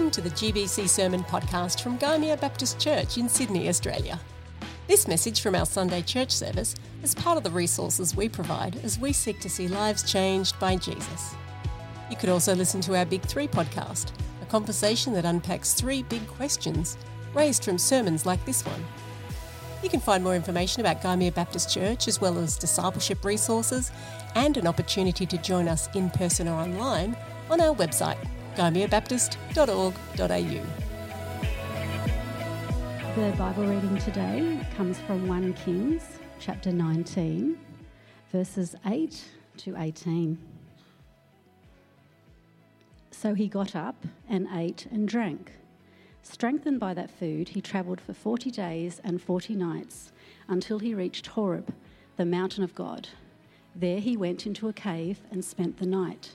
Welcome to the GBC Sermon Podcast from Gymea Baptist Church in Sydney, Australia. This message from our Sunday church service is part of the resources we provide as we seek to see lives changed by Jesus. You could also listen to our Big Three podcast, a conversation that unpacks three big questions raised from sermons like this one. You can find more information about Gymea Baptist Church, as well as discipleship resources and an opportunity to join us in person or online on our website, gymeabaptist.org.au. The Bible reading today comes from 1 Kings chapter 19, verses 8 to 18. So he got up and ate and drank. Strengthened by that food, he travelled for 40 days and 40 nights until he reached Horeb, the mountain of God. There he went into a cave and spent the night.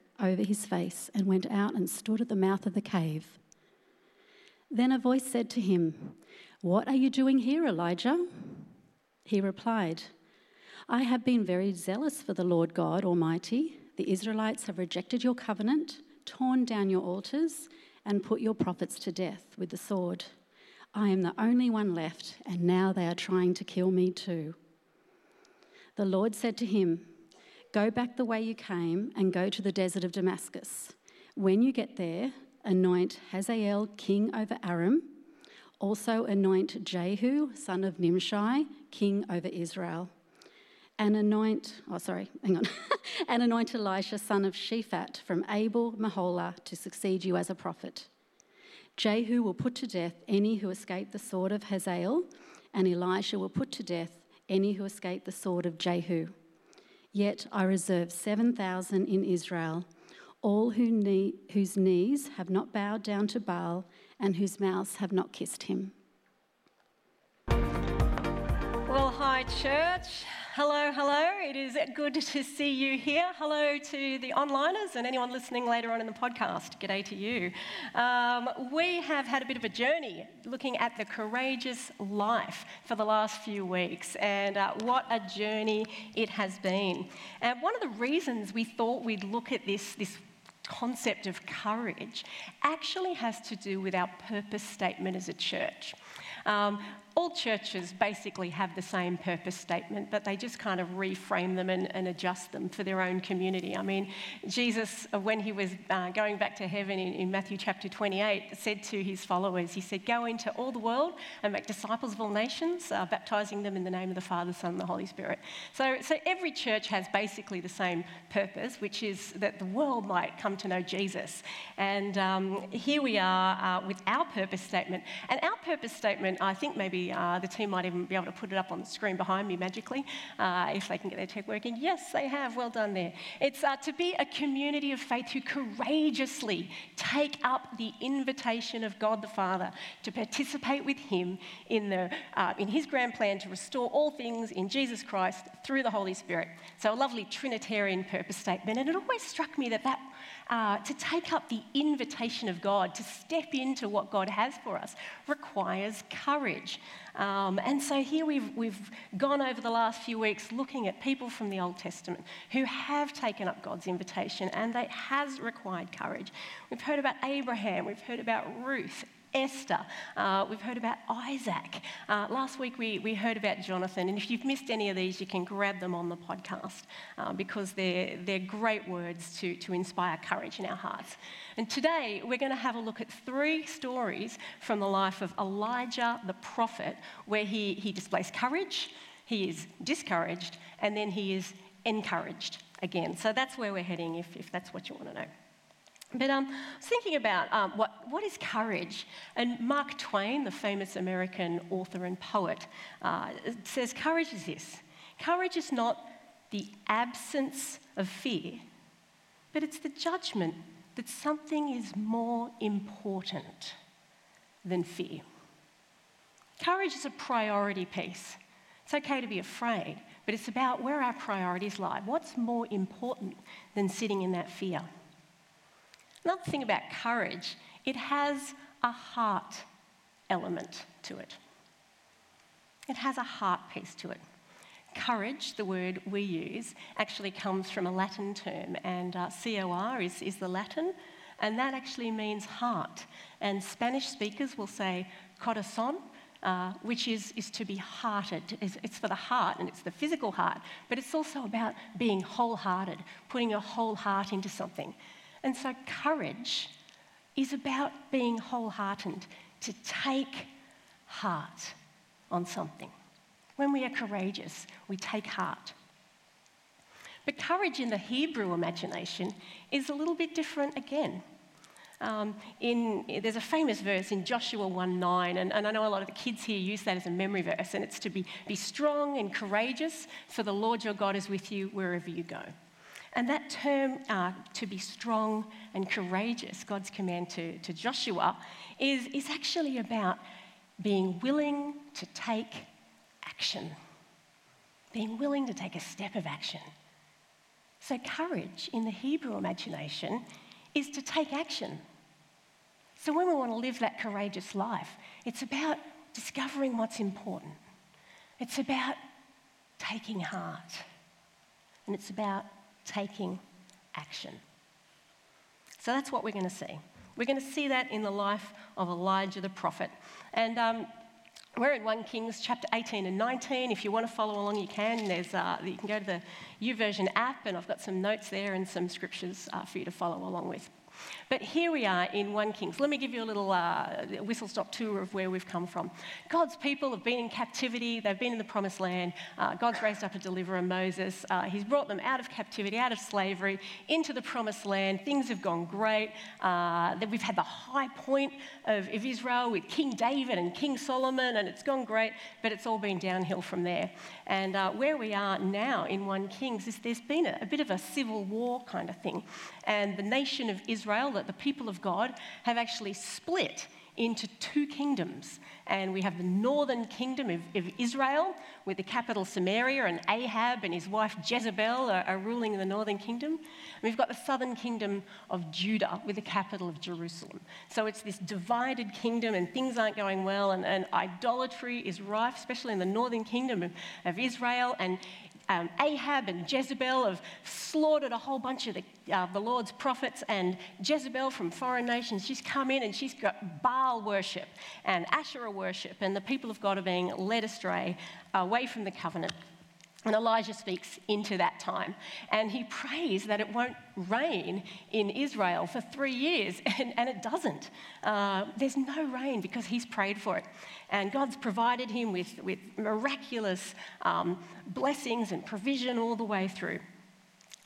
over his face and went out and stood at the mouth of the cave. Then a voice said to him, What are you doing here, Elijah? He replied, I have been very zealous for the Lord God Almighty. The Israelites have rejected your covenant, torn down your altars, and put your prophets to death with the sword. I am the only one left, and now they are trying to kill me too. The Lord said to him, Go back the way you came and go to the desert of Damascus. When you get there, anoint Hazael king over Aram. Also anoint Jehu, son of Nimshi, king over Israel. And anoint, oh, sorry, hang on. and anoint Elisha, son of Shaphat, from Abel Meholah, to succeed you as a prophet. Jehu will put to death any who escape the sword of Hazael, and Elisha will put to death any who escape the sword of Jehu. Yet I reserve 7,000 in Israel, all who knee, whose knees have not bowed down to Baal and whose mouths have not kissed him. Well, hi, church. Hello, hello. It is good to see you here. Hello to the onliners and anyone listening later on in the podcast. G'day to you. Um, we have had a bit of a journey looking at the courageous life for the last few weeks, and uh, what a journey it has been. And one of the reasons we thought we'd look at this, this concept of courage actually has to do with our purpose statement as a church. Um, all churches basically have the same purpose statement, but they just kind of reframe them and, and adjust them for their own community. I mean, Jesus, uh, when he was uh, going back to heaven in, in, Matthew chapter 28, said to his followers, He said, Go into all the world and make disciples of all nations, uh, baptizing them in the name of the Father, Son, and the Holy Spirit. So, so every church has basically the same purpose, which is that the world might come to know Jesus. And um, here we are uh, with our purpose statement. And our purpose statement, I think maybe uh, the team might even be able to put it up on the screen behind me magically uh, if they can get their tech working. Yes, they have. Well done there. It's uh, to be a community of faith who courageously take up the invitation of God the Father to participate with Him in, the, uh, in His grand plan to restore all things in Jesus Christ through the Holy Spirit. So, a lovely Trinitarian purpose statement. And it always struck me that that uh, to take up the invitation of God, to step into what God has for us, requires courage. Um, and so here we've, we've gone over the last few weeks looking at people from the Old Testament who have taken up God's invitation, and that has required courage. We've heard about Abraham, we've heard about Ruth, Esther. Uh, we've heard about Isaac. Uh, last week we, we heard about Jonathan. And if you've missed any of these, you can grab them on the podcast uh, because they're, they're great words to, to inspire courage in our hearts. And today we're going to have a look at three stories from the life of Elijah the prophet where he, he displays courage, he is discouraged, and then he is encouraged again. So that's where we're heading if, if that's what you want to know. But um, I was thinking about um, what, what is courage? And Mark Twain, the famous American author and poet, uh, says courage is this courage is not the absence of fear, but it's the judgment that something is more important than fear. Courage is a priority piece. It's okay to be afraid, but it's about where our priorities lie. What's more important than sitting in that fear? Another thing about courage, it has a heart element to it. It has a heart piece to it. Courage, the word we use, actually comes from a Latin term, and uh, COR is, is the Latin, and that actually means heart. And Spanish speakers will say corazon, uh, which is, is to be hearted. It's, it's, for the heart and it's the physical heart, but it's also about being wholehearted, putting your whole heart into something. And so, courage is about being wholehearted, to take heart on something. When we are courageous, we take heart. But courage in the Hebrew imagination is a little bit different again. Um, in, there's a famous verse in Joshua 1 9, and, and I know a lot of the kids here use that as a memory verse, and it's to be, be strong and courageous, for the Lord your God is with you wherever you go. And that term, uh, to be strong and courageous, God's command to, to Joshua, is, is actually about being willing to take action, being willing to take a step of action. So, courage in the Hebrew imagination is to take action. So, when we want to live that courageous life, it's about discovering what's important, it's about taking heart, and it's about taking action. So that's what we're going to see. We're going to see that in the life of Elijah the prophet. And um, we're in 1 Kings chapter 18 and 19. If you want to follow along, you can. There's, uh, you can go to the YouVersion app, and I've got some notes there and some scriptures uh, for you to follow along with. But here we are in 1 Kings. Let me give you a little uh, whistle stop tour of where we've come from. God's people have been in captivity, they've been in the promised land. Uh, God's raised up a deliverer, Moses. Uh, he's brought them out of captivity, out of slavery, into the promised land. Things have gone great. Uh, we've had the high point of, of Israel with King David and King Solomon, and it's gone great, but it's all been downhill from there. And uh, where we are now in 1 Kings is there's been a, a bit of a civil war kind of thing. And the nation of Israel, that the people of God, have actually split into two kingdoms. And we have the northern kingdom of, of, Israel, with the capital Samaria, and Ahab and his wife Jezebel are, are, ruling in the northern kingdom. And we've got the southern kingdom of Judah, with the capital of Jerusalem. So it's this divided kingdom, and things aren't going well, and, and idolatry is rife, especially in the northern kingdom of, of Israel. And um, Ahab and Jezebel have slaughtered a whole bunch of the, uh, the Lord's prophets, and Jezebel from foreign nations, she's come in and she's got Baal worship and Asherah worship, and the people of God are being led astray away from the covenant. And Elijah speaks into that time. And he prays that it won't rain in Israel for three years. And, and it doesn't. Uh, there's no rain because he's prayed for it. And God's provided him with, with miraculous um, blessings and provision all the way through.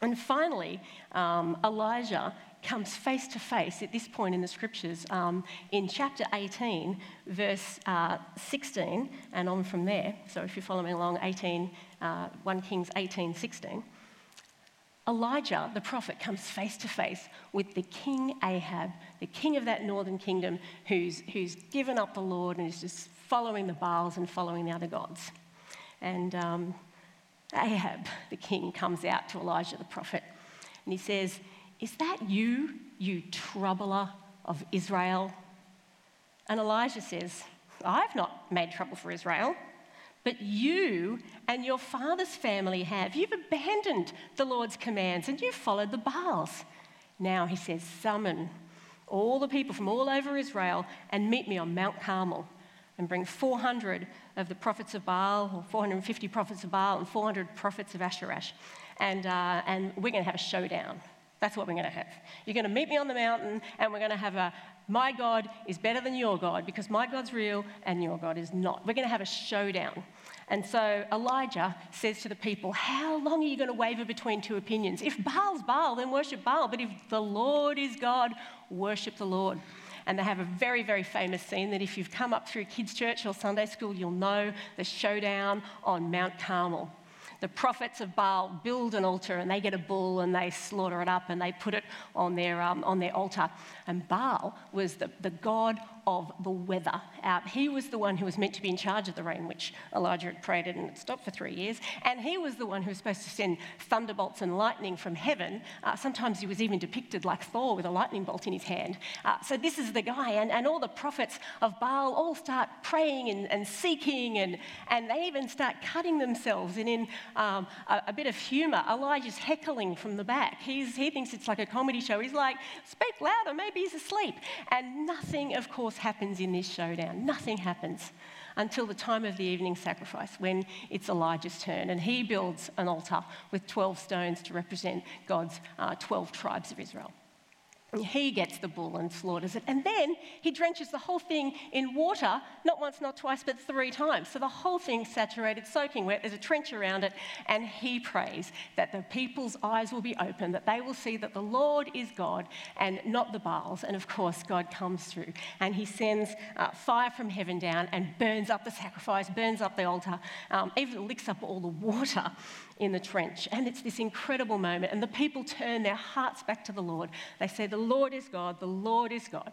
And finally, um, Elijah comes face to face at this point in the scriptures um, in chapter 18, verse uh, 16, and on from there. So if you're following along, 18, uh, 1 Kings 18, 16. Elijah, the prophet, comes face to face with the king Ahab, the king of that northern kingdom, who's, who's given up the Lord and is just following the Baals and following the other gods. And um, Ahab, the king, comes out to Elijah, the prophet, and he says, is that you, you troubler of Israel? And Elijah says, I've not made trouble for Israel, but you and your father's family have. You've abandoned the Lord's commands and you've followed the Baals. Now he says, Summon all the people from all over Israel, and meet me on Mount Carmel and bring 400 of the prophets of Baal, or 450 prophets of Baal, and 400 prophets of Asherah. And, uh, and we're going to have a showdown. That's what we're going to have. You're going to meet me on the mountain, and we're going to have a my God is better than your God because my God's real and your God is not. We're going to have a showdown. And so Elijah says to the people, How long are you going to waver between two opinions? If Baal's Baal, then worship Baal. But if the Lord is God, worship the Lord. And they have a very, very famous scene that if you've come up through kids' church or Sunday school, you'll know the showdown on Mount Carmel the prophets of Baal build an altar and they get a bull and they slaughter it up and they put it on their, um, on their altar. And Baal was the, the god of the weather. Uh, he was the one who was meant to be in charge of the rain, which Elijah had prayed and it stopped for three years. And he was the one who was supposed to send thunderbolts and lightning from heaven. Uh, sometimes he was even depicted like Thor with a lightning bolt in his hand. Uh, so this is the guy. And, and all the prophets of Baal all start praying and, and seeking, and, and they even start cutting themselves. And in um, a, a, bit of humour, Elijah's heckling from the back. He's, he thinks it's like a comedy show. He's like, speak louder, maybe he's asleep. And nothing, of course, happens in this showdown. Nothing happens until the time of the evening sacrifice when it's Elijah's turn. And he builds an altar with 12 stones to represent God's uh, 12 tribes of Israel. He gets the bull and slaughters it. And then he drenches the whole thing in water, not once, not twice, but three times. So the whole thing's saturated, soaking wet. There's a trench around it. And he prays that the people's eyes will be open, that they will see that the Lord is God and not the Baals. And of course, God comes through. And he sends uh, fire from heaven down and burns up the sacrifice, burns up the altar, um, even licks up all the water in the trench. And it's this incredible moment. And the people turn their hearts back to the Lord. They say, The Lord is God, the Lord is God.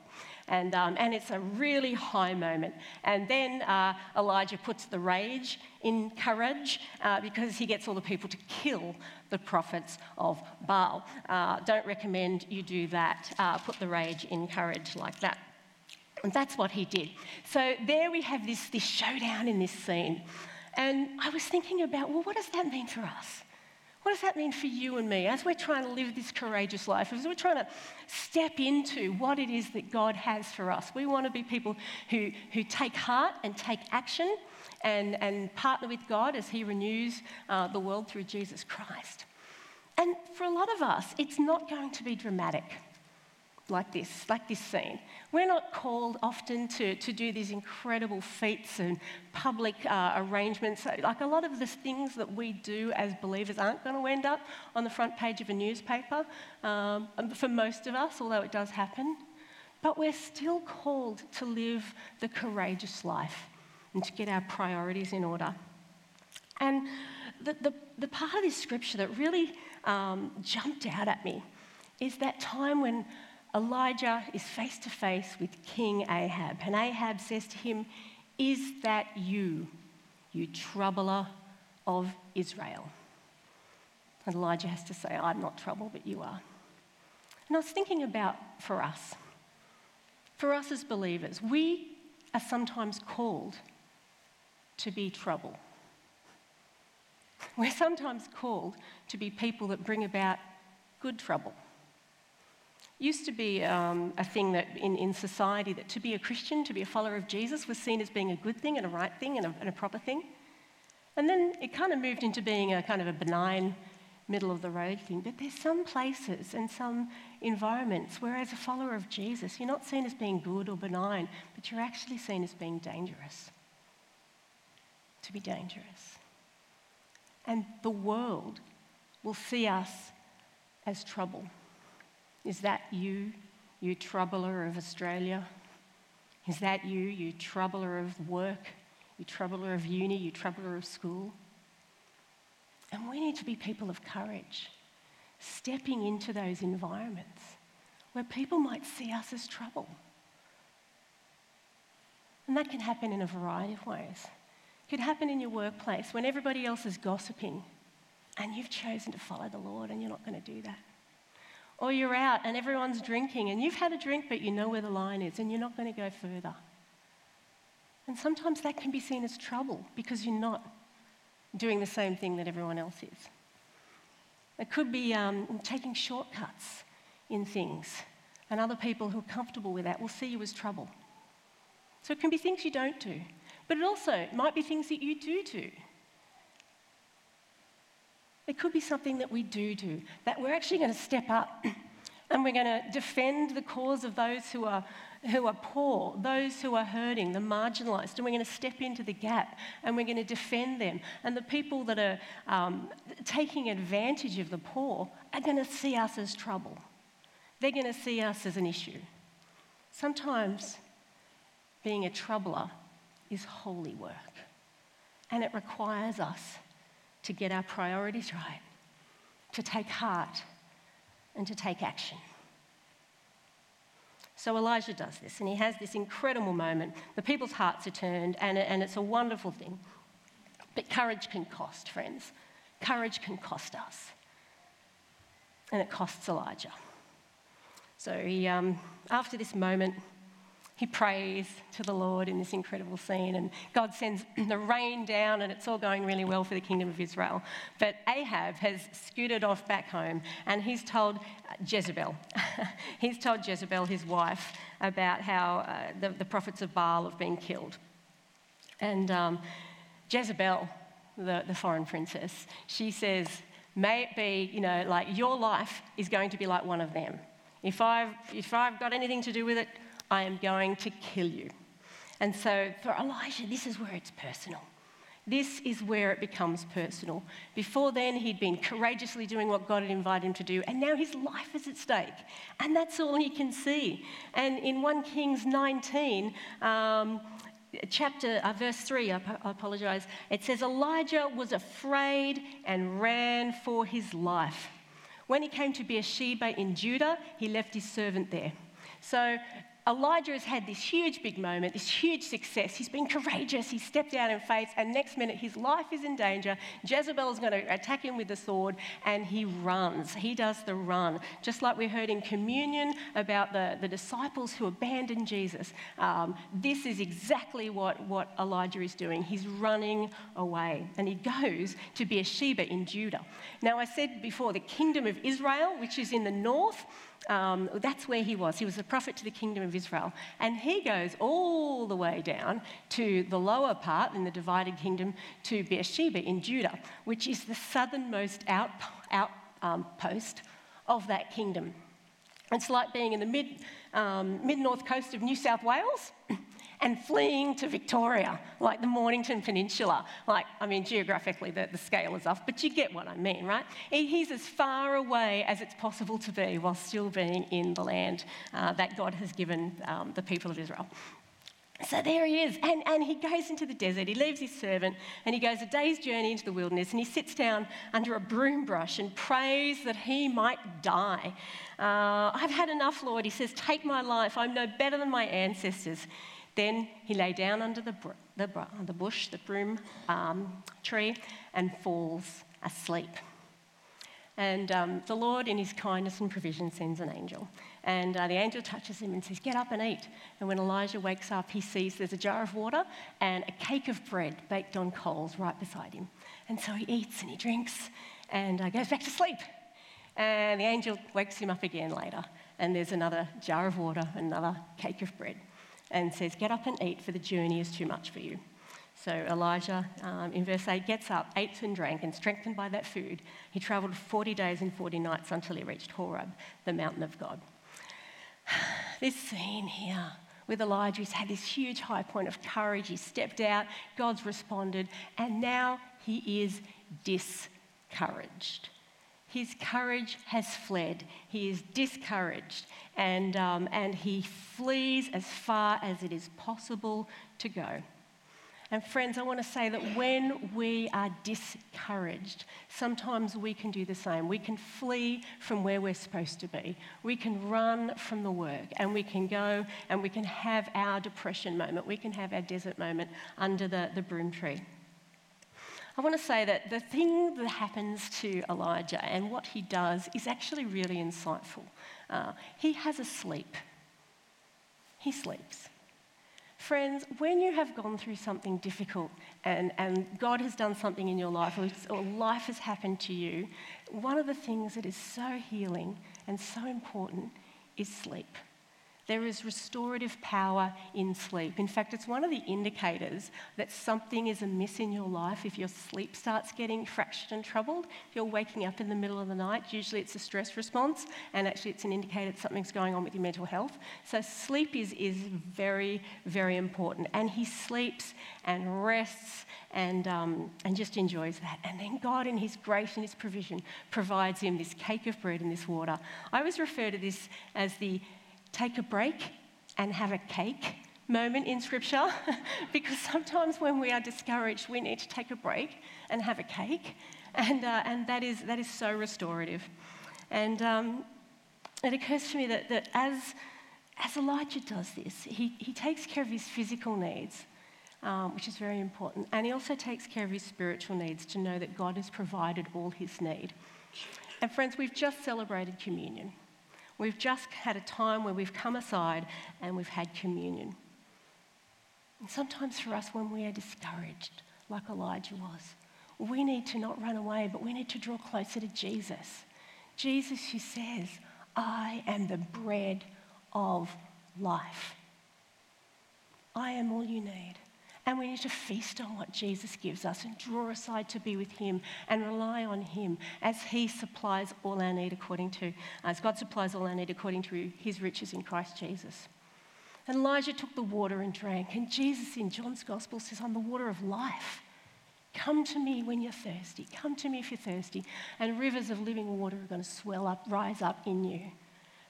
And, um, and it's a really high moment. And then uh, Elijah puts the rage in courage uh, because he gets all the people to kill the prophets of Baal. Uh, don't recommend you do that. Uh, put the rage in courage like that. And that's what he did. So there we have this, this showdown in this scene. And I was thinking about, well, what does that mean for us? What does that mean for you and me as we're trying to live this courageous life, as we're trying to step into what it is that God has for us? We want to be people who, who take heart and take action and, and partner with God as He renews uh, the world through Jesus Christ. And for a lot of us, it's not going to be dramatic like this, like this scene. We're not called often to, to do these incredible feats and public uh, arrangements. Like a lot of the things that we do as believers aren't going to end up on the front page of a newspaper um, for most of us, although it does happen. But we're still called to live the courageous life and to get our priorities in order. And the, the, the part of this scripture that really um, jumped out at me is that time when Elijah is face to face with King Ahab, and Ahab says to him, Is that you, you troubler of Israel? And Elijah has to say, I'm not trouble, but you are. And I was thinking about for us, for us as believers, we are sometimes called to be trouble. We're sometimes called to be people that bring about good trouble used to be um, a thing that in, in society that to be a Christian, to be a follower of Jesus, was seen as being a good thing and a right thing and a, and a proper thing. And then it kind of moved into being a kind of a benign, middle of the road thing. But there's some places and some environments where, as a follower of Jesus, you're not seen as being good or benign, but you're actually seen as being dangerous. To be dangerous. And the world will see us as trouble. Is that you, you troubler of Australia? Is that you, you troubler of work, you troubler of uni, you troubler of school? And we need to be people of courage, stepping into those environments where people might see us as trouble. And that can happen in a variety of ways. It could happen in your workplace when everybody else is gossiping and you've chosen to follow the Lord and you're not going to do that. Or you're out and everyone's drinking and you've had a drink, but you know where the line is and you're not going to go further. And sometimes that can be seen as trouble because you're not doing the same thing that everyone else is. It could be um, taking shortcuts in things And other people who are comfortable with that will see you as trouble. So it can be things you don't do, but it also might be things that you do do. It could be something that we do do, that we're actually going to step up and we're going to defend the cause of those who are, who are poor, those who are hurting, the marginalised, and we're going to step into the gap and we're going to defend them. And the people that are um, taking advantage of the poor are going to see us as trouble. They're going to see us as an issue. Sometimes being a troubler is holy work, and it requires us to get our priorities right, to take heart, and to take action. So Elijah does this, and he has this incredible moment. The people's hearts are turned, and, and it's a wonderful thing. But courage can cost, friends. Courage can cost us. And it costs Elijah. So he, um, after this moment, he prays to the Lord in this incredible scene, and God sends the rain down, and it's all going really well for the kingdom of Israel. But Ahab has scooted off back home, and he's told Jezebel, he's told Jezebel, his wife, about how uh, the, the, prophets of Baal have been killed. And um, Jezebel, the, the foreign princess, she says, May it be, you know, like your life is going to be like one of them. If I've, if I've got anything to do with it, I am going to kill you. And so for Elijah, this is where it's personal. This is where it becomes personal. Before then, he'd been courageously doing what God had invited him to do, and now his life is at stake. And that's all he can see. And in 1 Kings 19, um, chapter, uh, verse 3, I, I apologize, it says, Elijah was afraid and ran for his life. When he came to Beersheba in Judah, he left his servant there. So Elijah has had this huge big moment, this huge success. He's been courageous. He stepped out in faith, and next minute his life is in danger. Jezebel is going to attack him with the sword, and he runs. He does the run. Just like we heard in communion about the, the disciples who abandoned Jesus. Um, this is exactly what, what Elijah is doing. He's running away, and he goes to Beersheba in Judah. Now, I said before, the kingdom of Israel, which is in the north, um, that's where he was. He was a prophet to the kingdom of Israel. And he goes all the way down to the lower part in the divided kingdom to Beersheba in Judah, which is the southernmost out, outpost um, of that kingdom. It's like being in the mid, um, mid north coast of New South Wales and fleeing to Victoria, like the Mornington Peninsula. Like, I mean, geographically, the, the scale is off, but you get what I mean, right? He's as far away as it's possible to be while still being in the land uh, that God has given um, the people of Israel. So there he is, and, and he goes into the desert. He leaves his servant and he goes a day's journey into the wilderness and he sits down under a broom brush and prays that he might die. Uh, I've had enough, Lord. He says, Take my life. I'm no better than my ancestors. Then he lay down under the, the, the bush, the broom um, tree, and falls asleep. And um, the Lord, in his kindness and provision, sends an angel. And uh, the angel touches him and says, Get up and eat. And when Elijah wakes up, he sees there's a jar of water and a cake of bread baked on coals right beside him. And so he eats and he drinks and uh, goes back to sleep. And the angel wakes him up again later. And there's another jar of water, another cake of bread and says, Get up and eat, for the journey is too much for you. So Elijah, um, in verse 8, gets up, ate and drank, and strengthened by that food, he travelled 40 days and 40 nights until he reached Horeb, the mountain of God. This scene here with Elijah, he's had this huge high point of courage. He stepped out, God's responded, and now he is discouraged. His courage has fled. He is discouraged and, um, and he flees as far as it is possible to go. And, friends, I want to say that when we are discouraged, sometimes we can do the same. We can flee from where we're supposed to be. We can run from the work and we can go and we can have our depression moment. We can have our desert moment under the, the broom tree. I want to say that the thing that happens to Elijah and what he does is actually really insightful. Uh, he has a sleep, he sleeps. Friends, when you have gone through something difficult and, and God has done something in your life or, or life has happened to you, one of the things that is so healing and so important is sleep. There is restorative power in sleep. In fact, it's one of the indicators that something is amiss in your life if your sleep starts getting fractured and troubled. If you're waking up in the middle of the night, usually it's a stress response, and actually it's an indicator that something's going on with your mental health. So, sleep is, is very, very important. And he sleeps and rests and, um, and just enjoys that. And then God, in His grace and His provision, provides him this cake of bread and this water. I always refer to this as the take a break and have a cake moment in Scripture because sometimes when we are discouraged, we need to take a break and have a cake, and, uh, and that, is, that is so restorative. And um, it occurs to me that, that as, as Elijah does this, he, he takes care of his physical needs. Um, which is very important. And he also takes care of his spiritual needs to know that God has provided all his need. And friends, we've just celebrated communion. We've just had a time where we've come aside and we've had communion. And sometimes for us, when we are discouraged, like Elijah was, we need to not run away, but we need to draw closer to Jesus. Jesus, who says, I am the bread of life. I am all you need. And we need to feast on what Jesus gives us and draw aside to be with Him and rely on Him as He supplies all our need according to, as God supplies all our need according to His riches in Christ Jesus. And Elijah took the water and drank. And Jesus in John's Gospel says, I'm the water of life. Come to me when you're thirsty. Come to me if you're thirsty. And rivers of living water are going to swell up, rise up in you.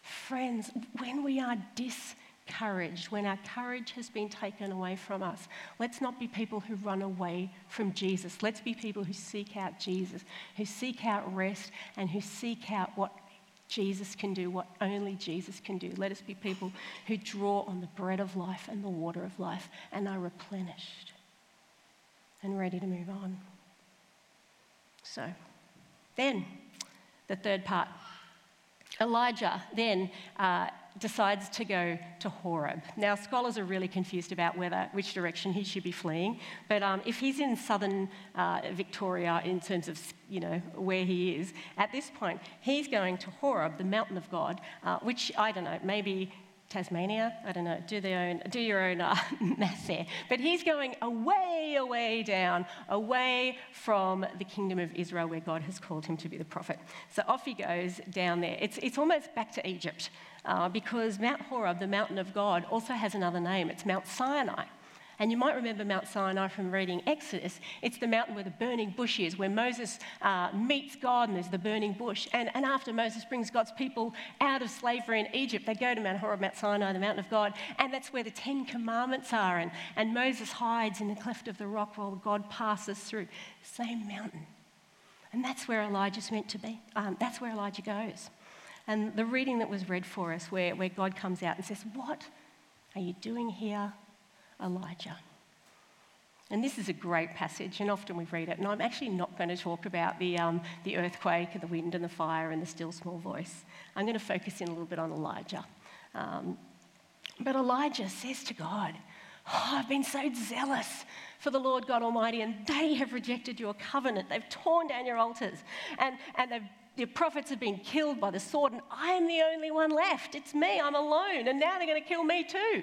Friends, when we are dis courage, when our courage has been taken away from us. Let's not be people who run away from Jesus. Let's be people who seek out Jesus, who seek out rest, and who seek out what Jesus can do, what only Jesus can do. Let us be people who draw on the bread of life and the water of life and are replenished and ready to move on. So, then, the third part. Elijah then uh, decides to go to Horeb. Now, scholars are really confused about whether which direction he should be fleeing. But um, if he's in southern uh, Victoria, in terms of you know where he is at this point, he's going to Horeb, the mountain of God, uh, which I don't know, maybe Tasmania. I don't know. Do, own, do your own uh, math there. But he's going away, away down, away from the kingdom of Israel where God has called him to be the prophet. So off he goes down there. It's, it's almost back to Egypt uh, because Mount Horeb, the mountain of God, also has another name. It's Mount Sinai. And you might remember Mount Sinai from reading Exodus. It's the mountain where the burning bush is, where Moses uh, meets God and there's the burning bush. And, and after Moses brings God's people out of slavery in Egypt, they go to Mount Horeb, Mount Sinai, the mountain of God, and that's where the Ten Commandments are. And, and Moses hides in the cleft of the rock while God passes through. Same mountain. And that's where Elijah's meant to be. Um, that's where Elijah goes. And the reading that was read for us, where, where God comes out and says, What are you doing here, Elijah? And this is a great passage, and often we read it. And I'm actually not going to talk about the, um, the earthquake and the wind and the fire and the still small voice. I'm going to focus in a little bit on Elijah. Um, but Elijah says to God, oh, I've been so zealous for the Lord God Almighty, and they have rejected your covenant. They've torn down your altars, and, and they've the prophets have been killed by the sword, and I am the only one left. It's me, I'm alone, and now they're going to kill me too.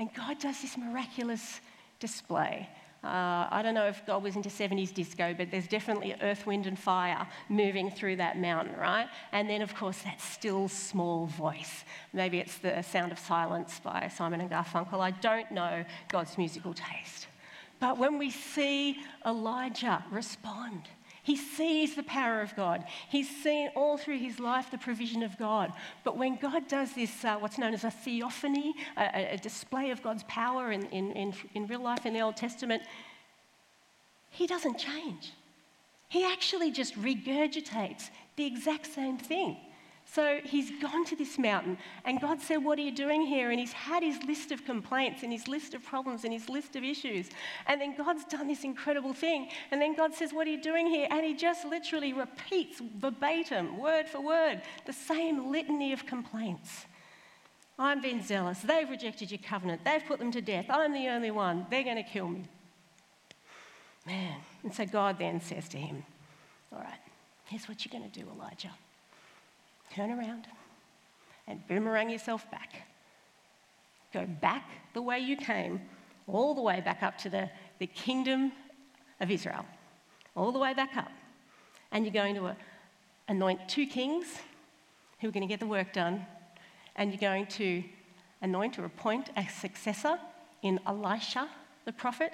And God does this miraculous display. Uh, I don't know if God was into 70s disco, but there's definitely earth, wind, and fire moving through that mountain, right? And then, of course, that still small voice. Maybe it's the sound of silence by Simon and Garfunkel. I don't know God's musical taste. But when we see Elijah respond, he sees the power of God. He's seen all through his life the provision of God. But when God does this, uh, what's known as a theophany, a, a display of God's power in, in, in, in real life in the Old Testament, he doesn't change. He actually just regurgitates the exact same thing. So he's gone to this mountain, and God said, What are you doing here? And he's had his list of complaints and his list of problems and his list of issues. And then God's done this incredible thing. And then God says, What are you doing here? And he just literally repeats verbatim, word for word, the same litany of complaints. I'm being zealous. They've rejected your covenant. They've put them to death. I'm the only one. They're going to kill me. Man. And so God then says to him, All right, here's what you're going to do, Elijah turn around and boomerang yourself back go back the way you came, all the way back up to the, the kingdom of Israel, all the way back up. And you're going to anoint two kings who are going to get the work done, and you're going to anoint or appoint a successor in Elisha, the prophet.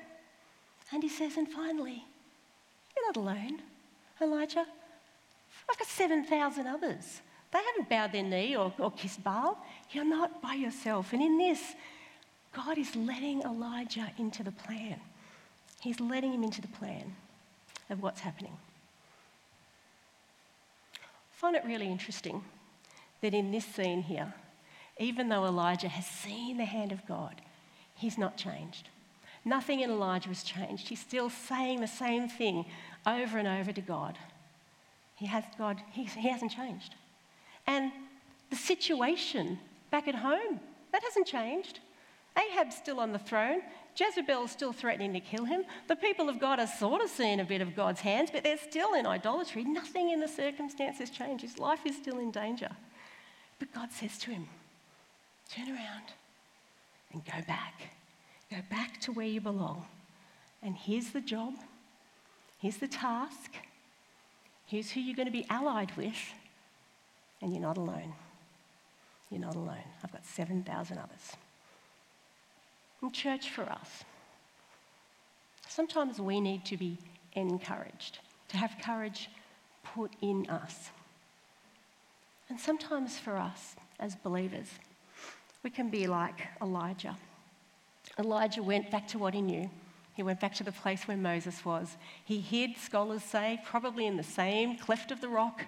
And he says, and finally, you're not alone, Elijah. I've got 7,000 others. They haven't bowed their knee or, or kissed Baal. You're not by yourself. And in this, God is letting Elijah into the plan. He's letting him into the plan of what's happening. I find it really interesting that in this scene here, even though Elijah has seen the hand of God, he's not changed. Nothing in Elijah has changed. He's still saying the same thing over and over to God. He has God, he, he hasn't changed. And the situation back at home, that hasn't changed. Ahab's still on the throne. Jezebel's still threatening to kill him. The people of God are sort of seeing a bit of God's hands, but they're still in idolatry. Nothing in the circumstances changes. Life is still in danger. But God says to him, Turn around and go back. Go back to where you belong. And here's the job, here's the task, here's who you're going to be allied with, and you're not alone. You're not alone. I've got 7,000 others. In church for us, sometimes we need to be encouraged, to have courage put in us. And sometimes for us as believers, we can be like Elijah. Elijah went back to what he knew. He went back to the place where Moses was. He hid, scholars say, probably in the same cleft of the rock,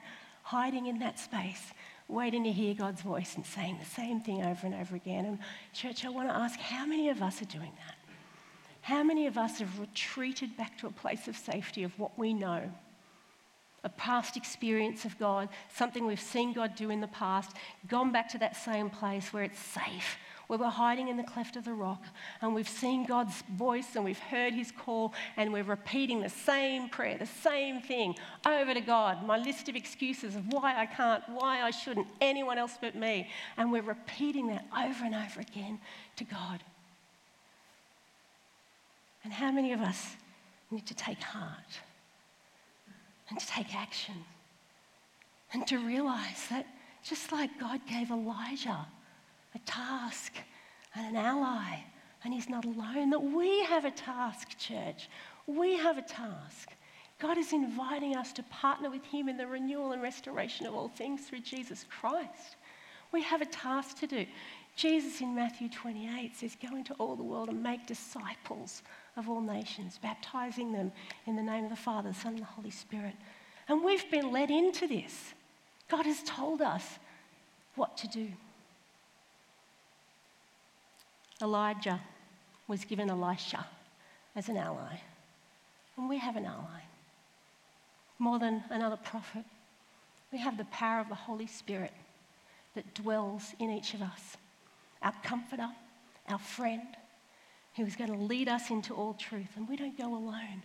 hiding in that space, waiting to hear God's voice and saying the same thing over and over again. And, church, I want to ask how many of us are doing that? How many of us have retreated back to a place of safety of what we know? A past experience of God, something we've seen God do in the past, gone back to that same place where it's safe, where we're hiding in the cleft of the rock and we've seen God's voice and we've heard his call and we're repeating the same prayer, the same thing over to God, my list of excuses of why I can't, why I shouldn't, anyone else but me. And we're repeating that over and over again to God. And how many of us need to take heart and to take action and to realize that just like God gave Elijah a task and an ally, and he's not alone. That we have a task, church. We have a task. God is inviting us to partner with him in the renewal and restoration of all things through Jesus Christ. We have a task to do. Jesus in Matthew 28 says, Go into all the world and make disciples of all nations, baptizing them in the name of the Father, the Son, and the Holy Spirit. And we've been led into this. God has told us what to do. Elijah was given Elisha as an ally. And we have an ally. More than another prophet, we have the power of the Holy Spirit that dwells in each of us. Our comforter, our friend, who is going to lead us into all truth. And we don't go alone,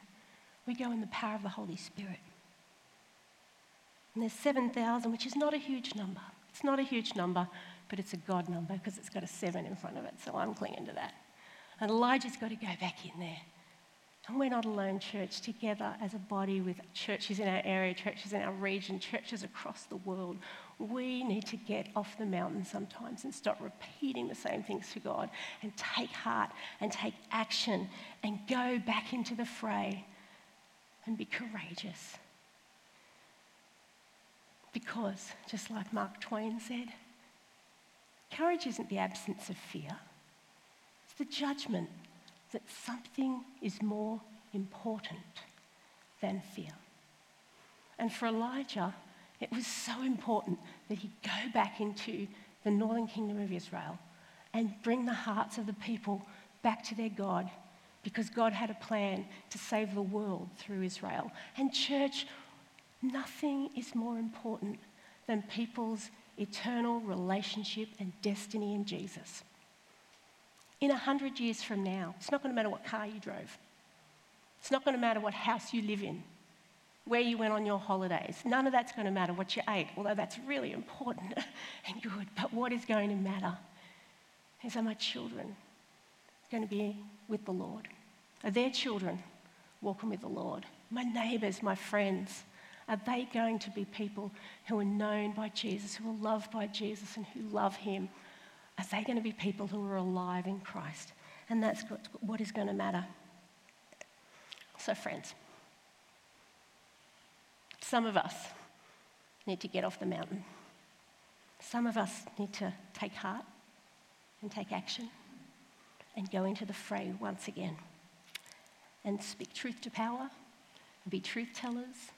we go in the power of the Holy Spirit. And there's 7,000, which is not a huge number. It's not a huge number but it's a God number because it's got a seven in front of it, so I'm clinging to that. And Elijah's got to go back in there. And we're not alone, church, together as a body with churches in our area, churches in our region, churches across the world. We need to get off the mountain sometimes and stop repeating the same things to God and take heart and take action and go back into the fray and be courageous. Because, just like Mark Twain said, Courage isn't the absence of fear, it's the judgment that something is more important than fear. And for Elijah, it was so important that he go back into the northern kingdom of Israel and bring the hearts of the people back to their God because God had a plan to save the world through Israel. And, church, nothing is more important than people's eternal relationship and destiny in Jesus. In a hundred years from now, it's not going to matter what car you drove. It's not going to matter what house you live in, where you went on your holidays. None of that's going to matter what you ate, although that's really important and good. But what is going to matter is are my children going to be with the Lord? Are their children walking with the Lord? My neighbours, my friends, are they going to be people who are known by Jesus, who are loved by Jesus, and who love Him? Are they going to be people who are alive in Christ? And that's what is going to matter. So, friends, some of us need to get off the mountain. Some of us need to take heart and take action and go into the fray once again and speak truth to power and be truth tellers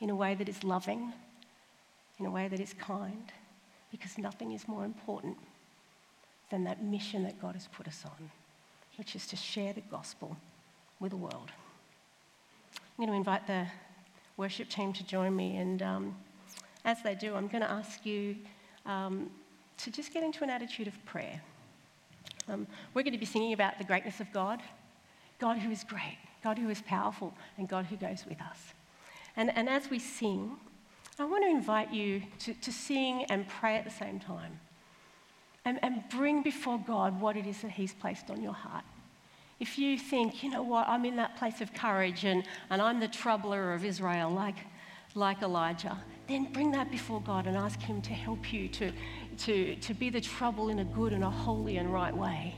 in a way that is loving, in a way that is kind, because nothing is more important than that mission that God has put us on, which is to share the gospel with the world. I'm going to invite the worship team to join me, and um, as they do, I'm going to ask you um, to just get into an attitude of prayer. Um, we're going to be singing about the greatness of God, God who is great, God who is powerful, and God who goes with us. And, and as we sing, I want to invite you to, to sing and pray at the same time. And, and bring before God what it is that He's placed on your heart. If you think, you know what, I'm in that place of courage and, and I'm the troubler of Israel, like, like Elijah, then bring that before God and ask Him to help you to, to, to be the trouble in a good and a holy and right way.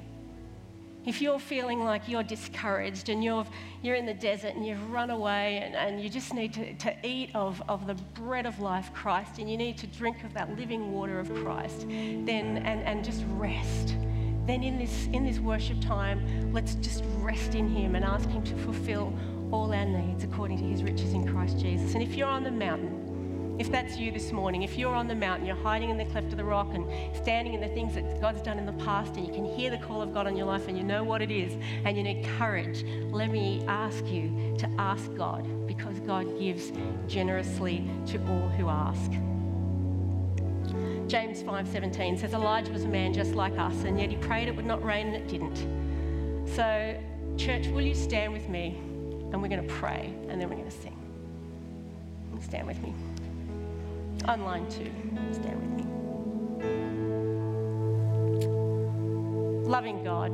If you're feeling like you're discouraged and you're, you're in the desert and you've run away and, and you just need to, to eat of, of the bread of life, Christ, and you need to drink of that living water of Christ, then and, and just rest. Then in this, in this worship time, let's just rest in Him and ask Him to fulfill all our needs according to His riches in Christ Jesus. And if you're on the mountain, if that's you this morning, if you're on the mountain, you're hiding in the cleft of the rock and standing in the things that God's done in the past, and you can hear the call of God on your life and you know what it is, and you need courage, let me ask you to ask God because God gives generously to all who ask. James 5:17 says Elijah was a man just like us and yet he prayed it would not rain and it didn't. So church, will you stand with me and we're going to pray and then we're going to sing. Stand with me online too. Stand with me. Loving God,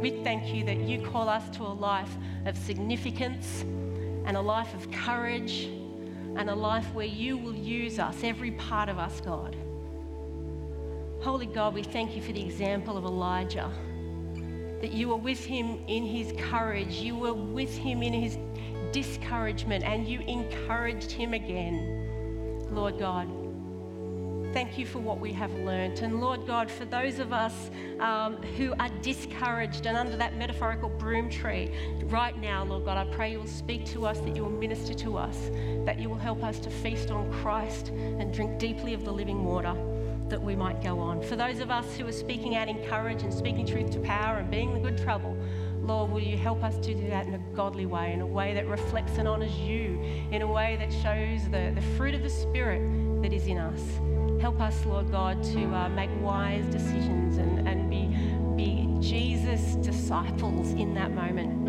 we thank you that you call us to a life of significance and a life of courage and a life where you will use us, every part of us, God. Holy God, we thank you for the example of Elijah, that you were with him in his courage, you were with him in his discouragement, and you encouraged him again. Lord God. Thank you for what we have learnt. And Lord God, for those of us um, who are discouraged and under that metaphorical broom tree right now, Lord God, I pray you will speak to us, that you will minister to us, that you will help us to feast on Christ and drink deeply of the living water that we might go on. For those of us who are speaking out in courage and speaking truth to power and being the good trouble, Lord, will you help us to do that in a godly way, in a way that reflects and honors you, in a way that shows the, the fruit of the Spirit that is in us. Help us, Lord God, to uh, make wise decisions and, and be, be Jesus' disciples in that moment.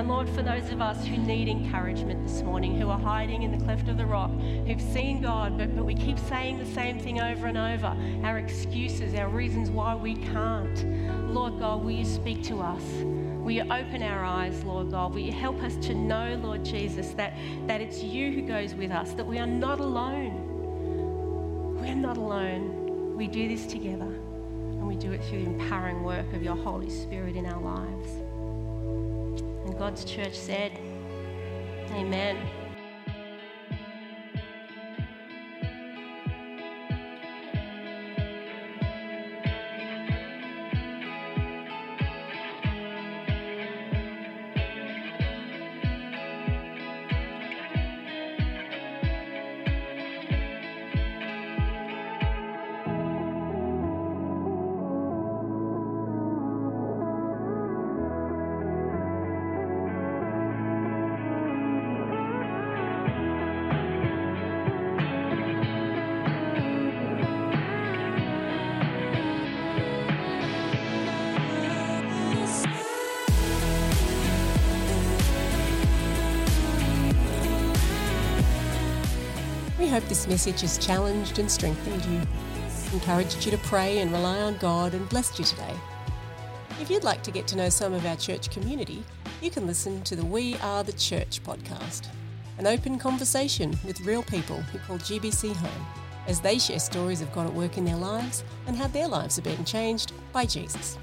And Lord, for those of us who need encouragement this morning, who are hiding in the cleft of the rock, who've seen God, but, but we keep saying the same thing over and over our excuses, our reasons why we can't. Lord God, will you speak to us? Will you open our eyes, Lord God? Will you help us to know, Lord Jesus, that, that it's you who goes with us, that we are not alone. We're not alone. We do this together, and we do it through the empowering work of your Holy Spirit in our lives. God's church said, Amen. Hope this message has challenged and strengthened you. encouraged you to pray and rely on God, and blessed you today. If you'd like to get to know some of our church community, you can listen to the We Are the Church podcast, an open conversation with real people who call GBC home as they share stories of God at work in their lives and how their lives are being changed by Jesus.